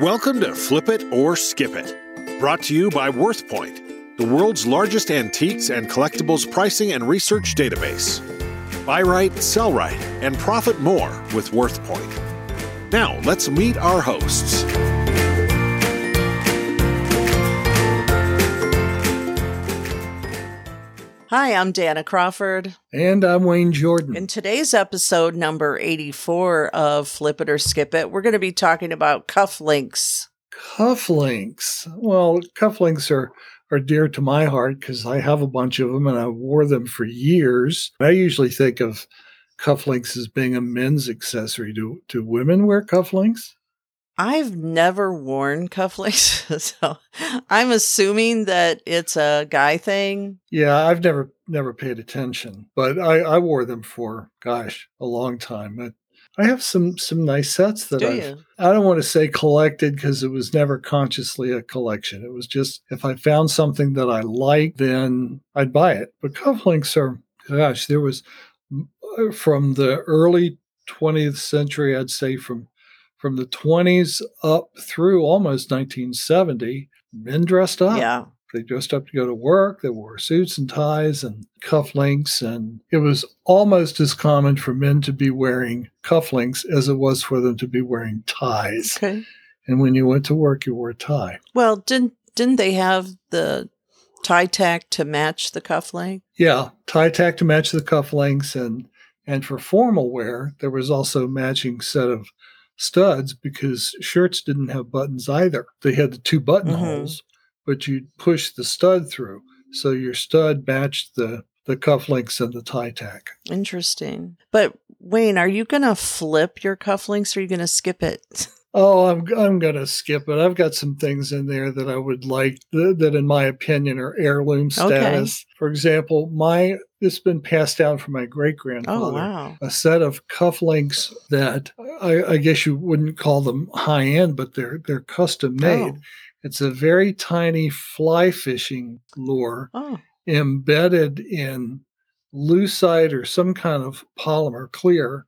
Welcome to Flip It or Skip It, brought to you by WorthPoint, the world's largest antiques and collectibles pricing and research database. Buy right, sell right, and profit more with WorthPoint. Now, let's meet our hosts. Hi, I'm Dana Crawford. And I'm Wayne Jordan. In today's episode, number 84 of Flip It or Skip It, we're going to be talking about cufflinks. Cufflinks. Well, cufflinks are, are dear to my heart because I have a bunch of them and I wore them for years. I usually think of cufflinks as being a men's accessory. Do, do women wear cufflinks? I've never worn cufflinks, so I'm assuming that it's a guy thing. Yeah, I've never never paid attention, but I, I wore them for gosh a long time. I, I have some some nice sets that I I don't want to say collected because it was never consciously a collection. It was just if I found something that I liked, then I'd buy it. But cufflinks are gosh, there was uh, from the early 20th century, I'd say from from the 20s up through almost 1970, men dressed up. Yeah. They dressed up to go to work. They wore suits and ties and cufflinks. And it was almost as common for men to be wearing cufflinks as it was for them to be wearing ties. Okay. And when you went to work, you wore a tie. Well, didn't didn't they have the tie tack to match the cufflink? Yeah, tie tack to match the cufflinks and and for formal wear, there was also a matching set of studs because shirts didn't have buttons either. They had the two buttonholes, mm-hmm. but you'd push the stud through. So your stud matched the the cufflinks and the tie tack. Interesting. But Wayne, are you going to flip your cufflinks or are you going to skip it? Oh, I'm I'm gonna skip it. I've got some things in there that I would like that, that in my opinion, are heirloom status. Okay. For example, my this has been passed down from my great grandfather. Oh, wow. A set of cufflinks that I, I, guess you wouldn't call them high end, but they're they're custom made. Oh. It's a very tiny fly fishing lure oh. embedded in lucite or some kind of polymer clear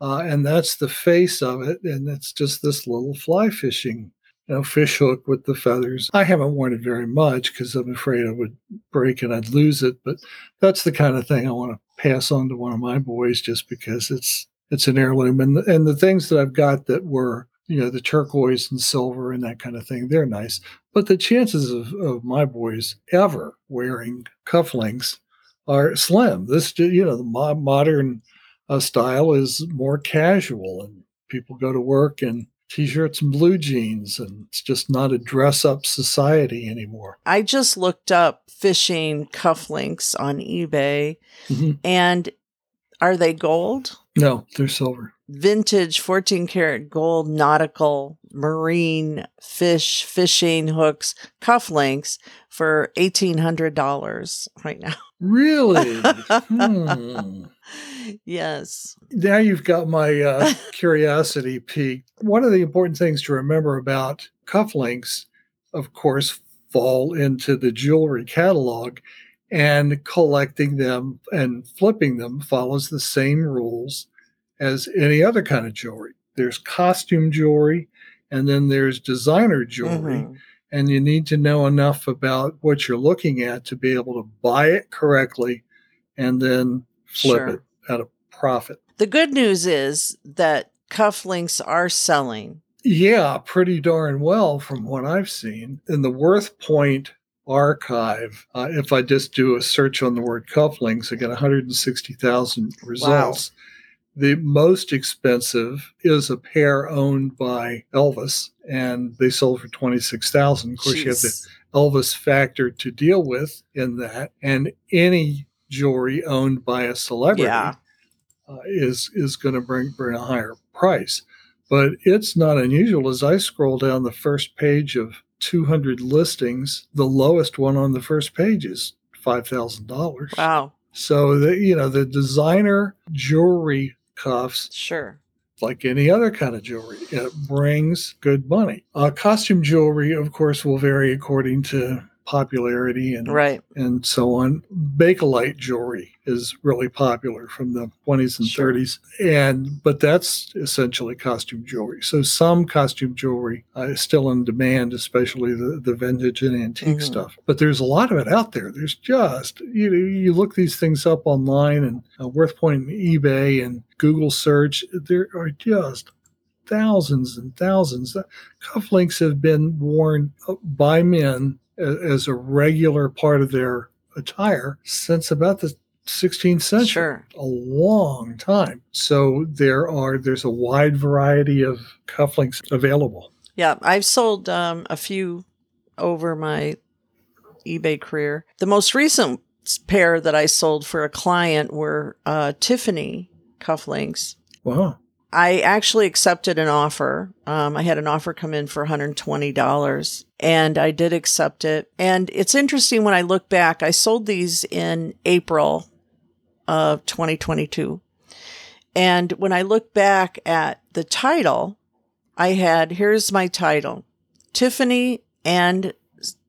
uh, and that's the face of it. And it's just this little fly fishing, you know, fish hook with the feathers. I haven't worn it very much because I'm afraid I would break and I'd lose it. But that's the kind of thing I want to pass on to one of my boys just because it's it's an heirloom. And the, and the things that I've got that were you know the turquoise and silver and that kind of thing they're nice but the chances of, of my boys ever wearing cufflinks are slim this you know the mo- modern uh, style is more casual and people go to work in t-shirts and blue jeans and it's just not a dress up society anymore. I just looked up fishing cufflinks on ebay mm-hmm. and are they gold? No they're silver. Vintage 14 karat gold nautical marine fish fishing hooks cufflinks for $1800 right now. Really? Hmm. Yes. Now you've got my uh, curiosity piqued. One of the important things to remember about cufflinks, of course, fall into the jewelry catalog, and collecting them and flipping them follows the same rules as any other kind of jewelry. There's costume jewelry, and then there's designer jewelry. Mm-hmm. And you need to know enough about what you're looking at to be able to buy it correctly and then flip sure. it at a profit. The good news is that cufflinks are selling. Yeah, pretty darn well from what I've seen. In the WorthPoint archive, uh, if I just do a search on the word cufflinks, I get 160,000 results. Wow. The most expensive is a pair owned by Elvis, and they sold for 26,000. Of course, Jeez. you have the Elvis factor to deal with in that. And any jewelry owned by a celebrity yeah. uh, is is going to bring bring a higher price. But it's not unusual as I scroll down the first page of 200 listings, the lowest one on the first page is $5,000. Wow. So the you know the designer jewelry cuffs sure like any other kind of jewelry. It brings good money. Uh, costume jewelry, of course, will vary according to popularity and Right. and so on. Bakelite jewelry is really popular from the 20s and Sure. 30s, and but that's essentially costume jewelry. So some costume jewelry uh, is still in demand, especially the, the vintage and antique Mhm. stuff. But there's a lot of it out there. There's just you know you look these things up online and uh, WorthPoint and eBay and Google search. There are just thousands and thousands. Cufflinks have been worn uh, by men as a regular part of their attire since about the 16th century Sure. a long time so there are there's a wide variety of cufflinks available Yeah, I've sold um, a few over my eBay career. The most recent pair that I sold for a client were uh, Tiffany cufflinks. wow I actually accepted an offer. Um, I had an offer come in for $120 and I did accept it. And it's interesting when I look back, I sold these in April of 2022. And when I look back at the title, I had here's my title Tiffany and,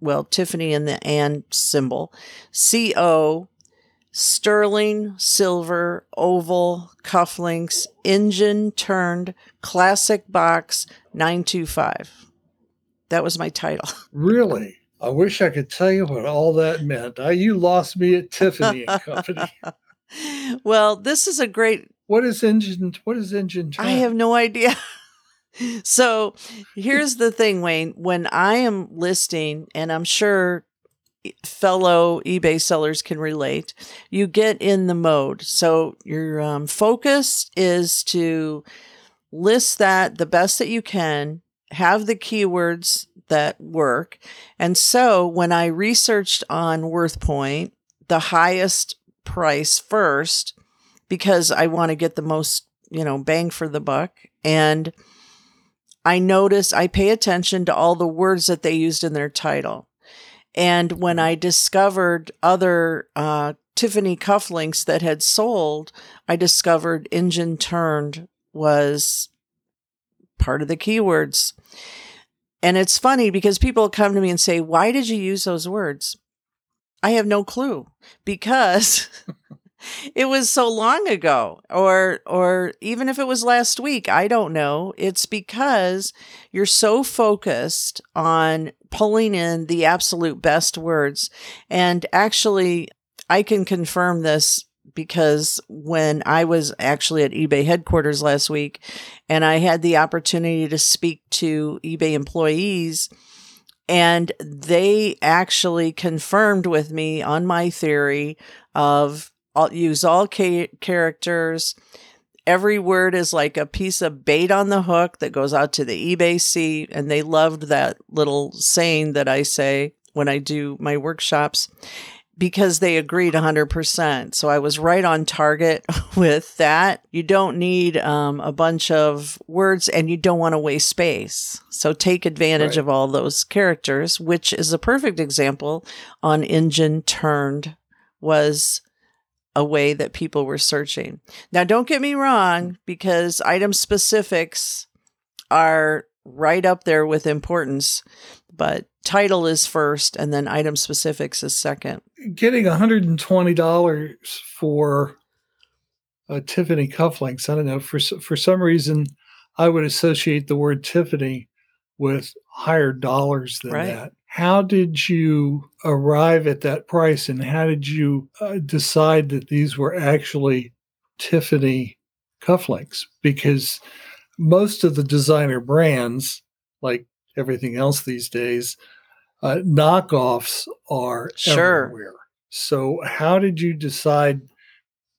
well, Tiffany and the and symbol, CO sterling silver oval cufflinks engine turned classic box 925 that was my title. Really? I wish i could tell you what all that meant. I, you lost me at tiffany and company. Well this is a great what is engine what is engine turned? i have no idea. So here's the thing wayne. When i am listing and i'm sure fellow eBay sellers can relate. You get in the mode. So your um, focus is to list that the best that you can, have the keywords that work. And so when I researched on WorthPoint, the highest price first, because I want to get the most, you know, bang for the buck. And I notice I pay attention to all the words that they used in their title. And when I discovered other uh, Tiffany cufflinks that had sold, I discovered engine turned was part of the keywords. And it's funny because people come to me and say, Why did you use those words? I have no clue because it was so long ago or or even if it was last week i don't know. It's because you're so focused on pulling in the absolute best words. And actually i can confirm this because when i was actually at ebay headquarters last week and i had the opportunity to speak to ebay employees and they actually confirmed with me on my theory of I'll use all ca- characters. Every word is like a piece of bait on the hook that goes out to the eBay sea. And they loved that little saying that I say when I do my workshops because they agreed 100%. So I was right on target with that. You don't need um, a bunch of words and you don't want to waste space. So take advantage Right. of all those characters, which is a perfect example on Engine Turned was a way that people were searching. Now, don't get me wrong, mm. because item specifics are right up there with importance, but title is first and then item specifics is second. getting $120 for a Tiffany cufflinks. I don't know for for some reason I would associate the word Tiffany with higher dollars than Right. that. How did you arrive at that price and how did you uh, decide that these were actually Tiffany cufflinks? Because most of the designer brands, like everything else these days, uh, knockoffs are Sure. everywhere. So, how did you decide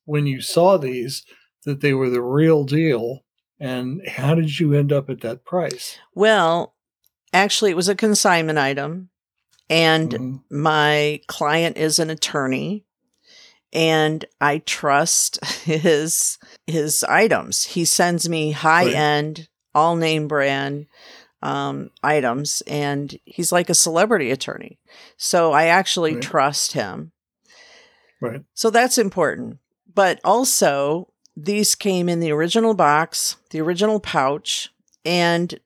when you saw these that they were the real deal? And how did you end up at that price? Well, actually, it was a consignment item, and Mhm. my client is an attorney and I trust his his items. He sends me high end, all name brand um, items, and he's like a celebrity attorney. So I actually Right. trust him. Right. So that's important. But also, these came in the original box, the original pouch, and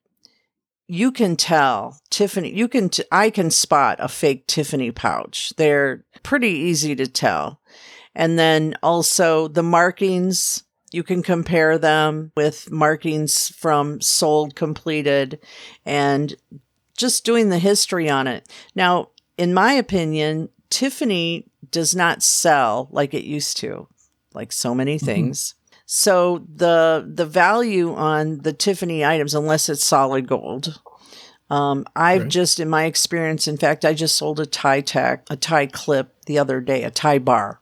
you can tell Tiffany, you can, t- I can spot a fake Tiffany pouch. They're pretty easy to tell. And then also the markings, you can compare them with markings from sold completed and just doing the history on it. Now, in my opinion, Tiffany does not sell like it used to, like so many Mm-hmm. So the the value on the Tiffany items, unless it's solid gold, um, I've Right. just in my experience, in fact, I just sold a tie tack, a tie clip the other day, a tie bar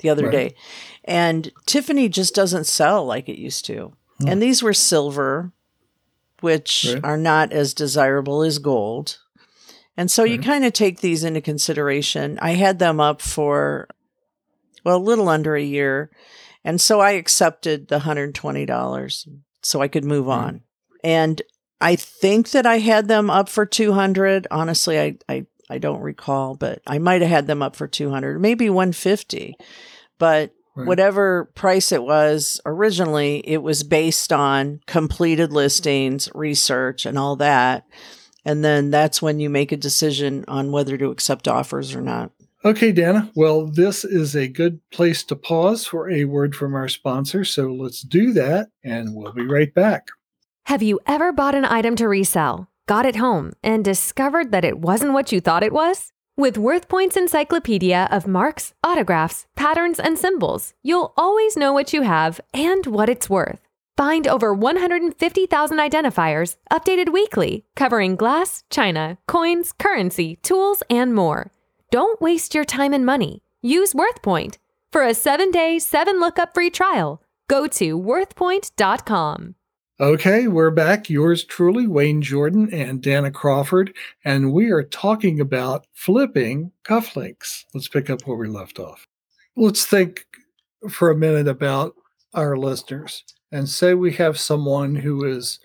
the other Right. day, and Tiffany just doesn't sell like it used to. And these were silver, which Hmm. Right. are not as desirable as gold. And so you kind of take these into consideration. I had them up for, well, a little under a year. And so I accepted the $120 so I could move mm. on. And I think that I had them up for 200. Honestly, I, I, I don't recall, but I might have had them up for 200, maybe 150. But Right. whatever price it was originally, it was based on completed listings, research, and all that. And then that's when you make a decision on whether to accept offers or not. Okay, Dana. Well, this is a good place to pause for a word from our sponsor. So let's do that, and we'll be right back. Have you ever bought an item to resell, got it home, and discovered that it wasn't what you thought it was? With WorthPoint's encyclopedia of marks, autographs, patterns, and symbols, you'll always know what you have and what it's worth. Find over 150,000 identifiers updated weekly, covering glass, china, coins, currency, tools, and more. Don't waste your time and money. Use WorthPoint. For a seven day, seven lookup free trial, go to worthpoint.com. Okay, we're back. Yours truly, Wayne Jordan and Dana Crawford, and we are talking about flipping cufflinks. Let's pick up where we left off. Let's think for a minute about our listeners and say we have someone who is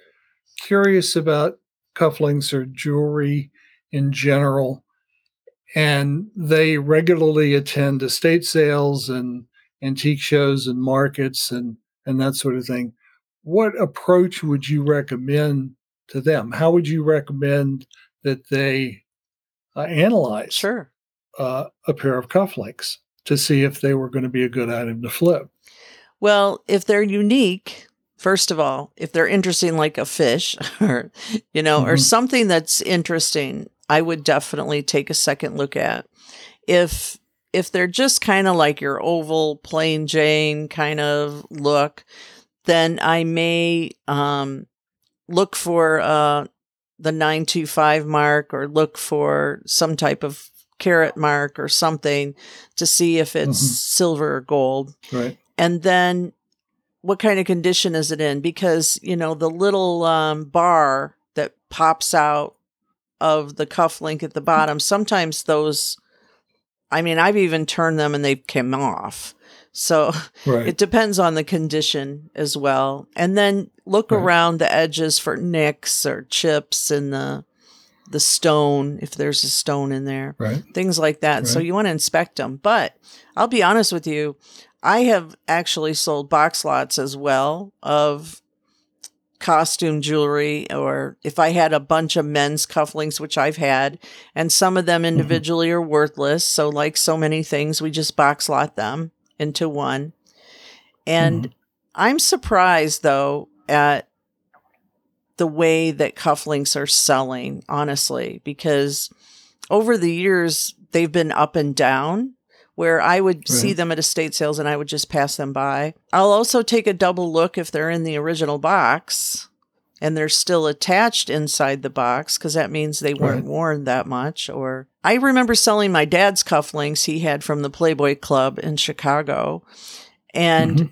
curious about cufflinks or jewelry in general, and they regularly attend estate sales and antique shows and markets and, and that sort of thing what approach would you recommend to them? How would you recommend that they uh, analyze Sure. uh, a pair of cufflinks to see if they were going to be a good item to flip? Well, if they're unique, first of all, if they're interesting like a fish or, you know, or Mhm. something that's interesting, I would definitely take a second look at. If if they're just kind of like your oval plain Jane kind of look, then I may um, look for uh, the 925 mark or look for some type of carat mark or something to see if it's Mhm. silver or gold Right. and then what kind of condition is it in because you know the little um, bar that pops out of the cuff link at the bottom sometimes those i mean i've even turned them and they came off so Right. it depends on the condition as well and then look Right. around the edges for nicks or chips in the the stone if there's a stone in there right. things like that. So you want to inspect them. But I'll be honest with you, I have actually sold box lots as well of costume jewelry or if I had a bunch of men's cufflinks which I've had and some of them mm-hmm. individually are worthless. So like so many things we just box lot them into one. And mm-hmm. I'm surprised though at the way that cufflinks are selling honestly because over the years they've been up and down where I would see them at estate sales and I would just pass them by. I'll also take a double look if they're in the original box and they're still attached inside the box because that means they weren't Right. worn that much or I remember selling my dad's cufflinks he had from the Playboy Club in Chicago and Mhm.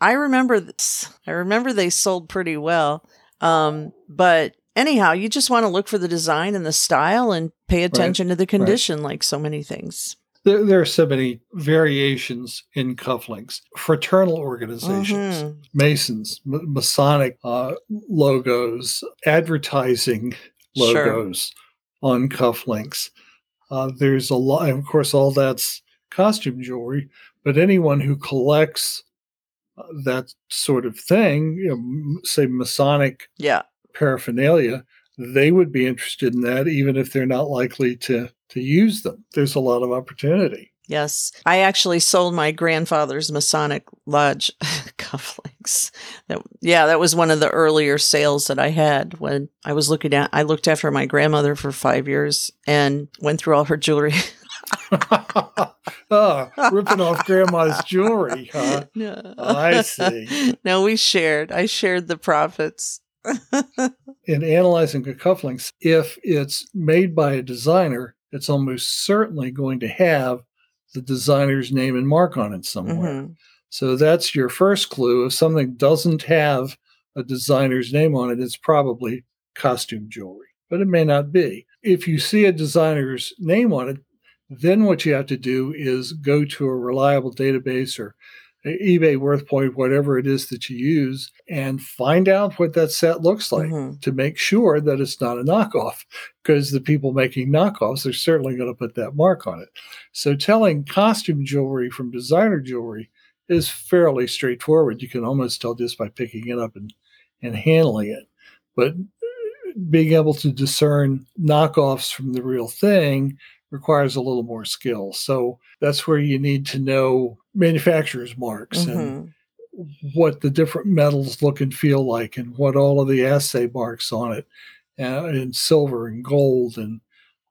I remember this. I remember they sold pretty well. Um, but anyhow, you just want to look for the design and the style and pay attention to the condition, like so many things. There, there are so many variations in cufflinks. Fraternal organizations, Mhm. Masons, M- Masonic uh, logos, advertising Sure. logos on cufflinks. Uh, there's a lot, and of course, all that's costume jewelry. But anyone who collects uh, that sort of thing, you know, say Masonic Yeah. paraphernalia, they would be interested in that, even if they're not likely to to use them. There's a lot of opportunity. Yes. I actually sold my grandfather's Masonic Lodge cufflinks. That, yeah, that was one of the earlier sales that I had when I was looking at I looked after my grandmother for 5 years and went through all her jewelry. oh, ripping off grandma's jewelry, huh? No. I see. No, we shared. I shared the profits. In analyzing the cufflinks, if it's made by a designer, it's almost certainly going to have the designer's name and mark on it somewhere. Mhm. So that's your first clue. If something doesn't have a designer's name on it, it's probably costume jewelry, but it may not be. If you see a designer's name on it, then what you have to do is go to a reliable database or eBay, WorthPoint, whatever it is that you use, and find out what that set looks like Mhm. to make sure that it's not a knockoff. Because the people making knockoffs are certainly going to put that mark on it. So telling costume jewelry from designer jewelry is fairly straightforward. You can almost tell just by picking it up and, and handling it. But being able to discern knockoffs from the real thing requires a little more skill. So that's where you need to know manufacturer's marks and Mhm. what the different metals look and feel like and what all of the assay marks on it uh, and silver and gold and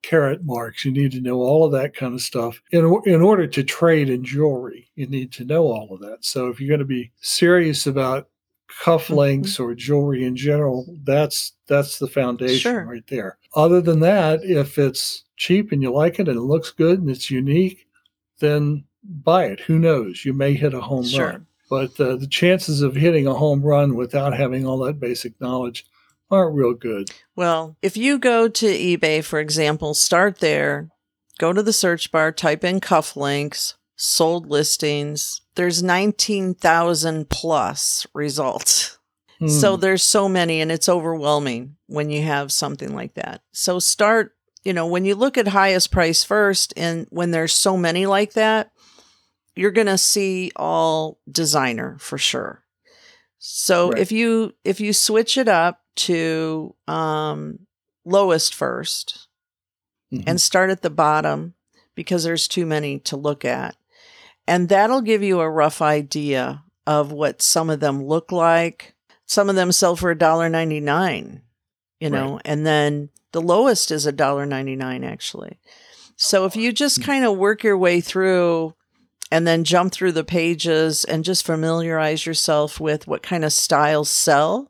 carat marks. You need to know all of that kind of stuff. In, in order to trade in jewelry, you need to know all of that. So if you're going to be serious about cufflinks or jewelry in general, that's that's the foundation Sure. right there. Other than that, if it's cheap and you like it and it looks good and it's unique, then buy it. Who knows? You may hit a home Sure. run. But uh, the chances of hitting a home run without having all that basic knowledge aren't real good. Well, if you go to eBay, for example, start there, go to the search bar, type in cufflinks, sold listings. There's 19,000 plus results. So Hmm. there's so many and it's overwhelming when you have something like that. So start, you know, when you look at highest price first and when there's so many like that, you're going to see all designer for sure. So Right. if you if you switch it up to um lowest first Mhm. and start at the bottom because there's too many to look at. And that'll give you a rough idea of what some of them look like. Some of them sell for $1.99, you know, and then the lowest is $1.99 actually. So if you just Hmm. kind of work your way through and then jump through the pages and just familiarize yourself with what kind of styles sell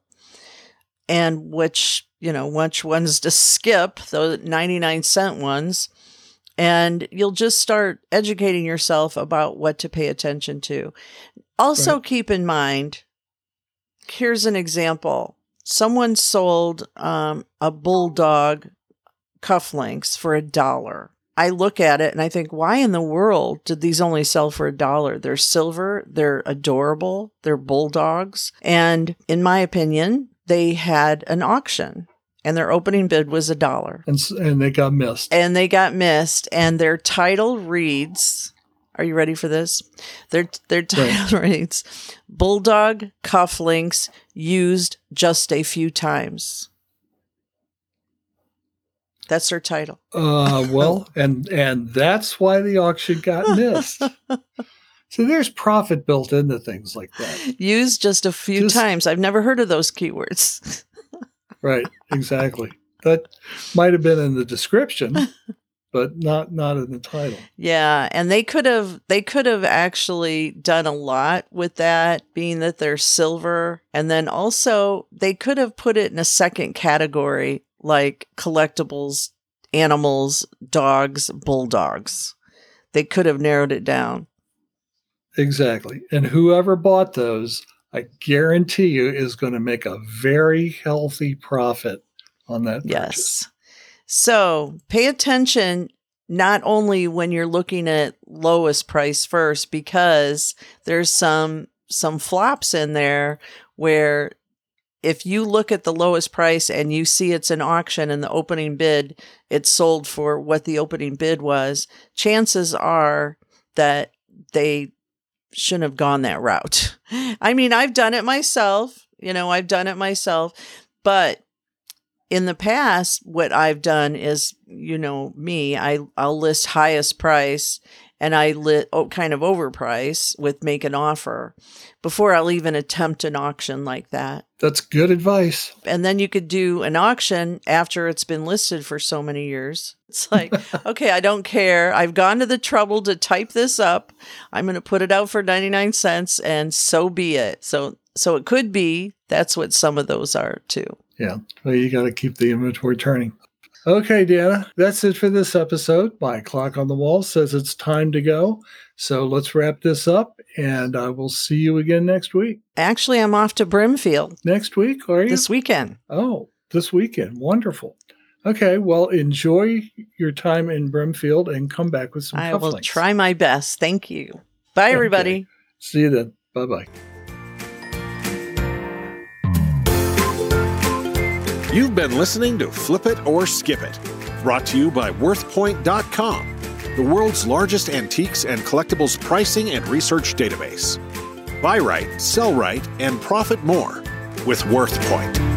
and which, you know, which ones to skip, the 99 cent ones. And you'll just start educating yourself about what to pay attention to. Also, Right. keep in mind here's an example someone sold um, a bulldog cufflinks for a dollar. I look at it and I think, why in the world did these only sell for a dollar? They're silver, they're adorable, they're bulldogs. And in my opinion, they had an auction and their opening bid was a dollar. and and they got missed. And they got missed, and their title reads Are you ready for this? Their, their title reads Bulldog cufflinks used just a few times. That's their title. Uh, well, and and that's why the auction got missed. so there's profit built into things like that. Used just a few Just- times. I've never heard of those keywords. Right, exactly. That might have been in the description, but not not in the title. yeah, and they could have they could have actually done a lot with that being that they're silver and then also they could have put it in a second category like collectibles, animals, dogs, bulldogs. They could have narrowed it down. Exactly. And whoever bought those, I guarantee you, is going to make a very healthy profit on that. purchase. Yes. So pay attention not only when you're looking at lowest price first, because there's some some flops in there where if you look at the lowest price and you see it's an auction and the opening bid, it's sold for what the opening bid was, chances are that they shouldn't have gone that route. I mean, I've done it myself, you know, I've done it myself, but in the past, what I've done is, you know, me, I I'll list highest price and I lit oh, kind of overprice with make an offer before I'll even attempt an auction like that. That's good advice. And then you could do an auction after it's been listed for so many years. It's like, okay, I don't care. I've gone to the trouble to type this up. I'm going to put it out for 99 cents and so be it. So so it could be that's what some of those are too. Yeah. Well, you got to keep the inventory turning. Okay, Deanna, that's it for this episode. My clock on the wall says it's time to go. So let's wrap this up and I will see you again next week. Actually, I'm off to Brimfield Next week, are you? this weekend. oh, this weekend. Wonderful. Okay, well, enjoy your time in Brimfield and come back with some I will try my best. Thank you. Bye, Okay. everybody. See you then. Bye bye. You've been listening to Flip It or Skip It, brought to you by WorthPoint.com, the world's largest antiques and collectibles pricing and research database. Buy right, sell right, and profit more with WorthPoint.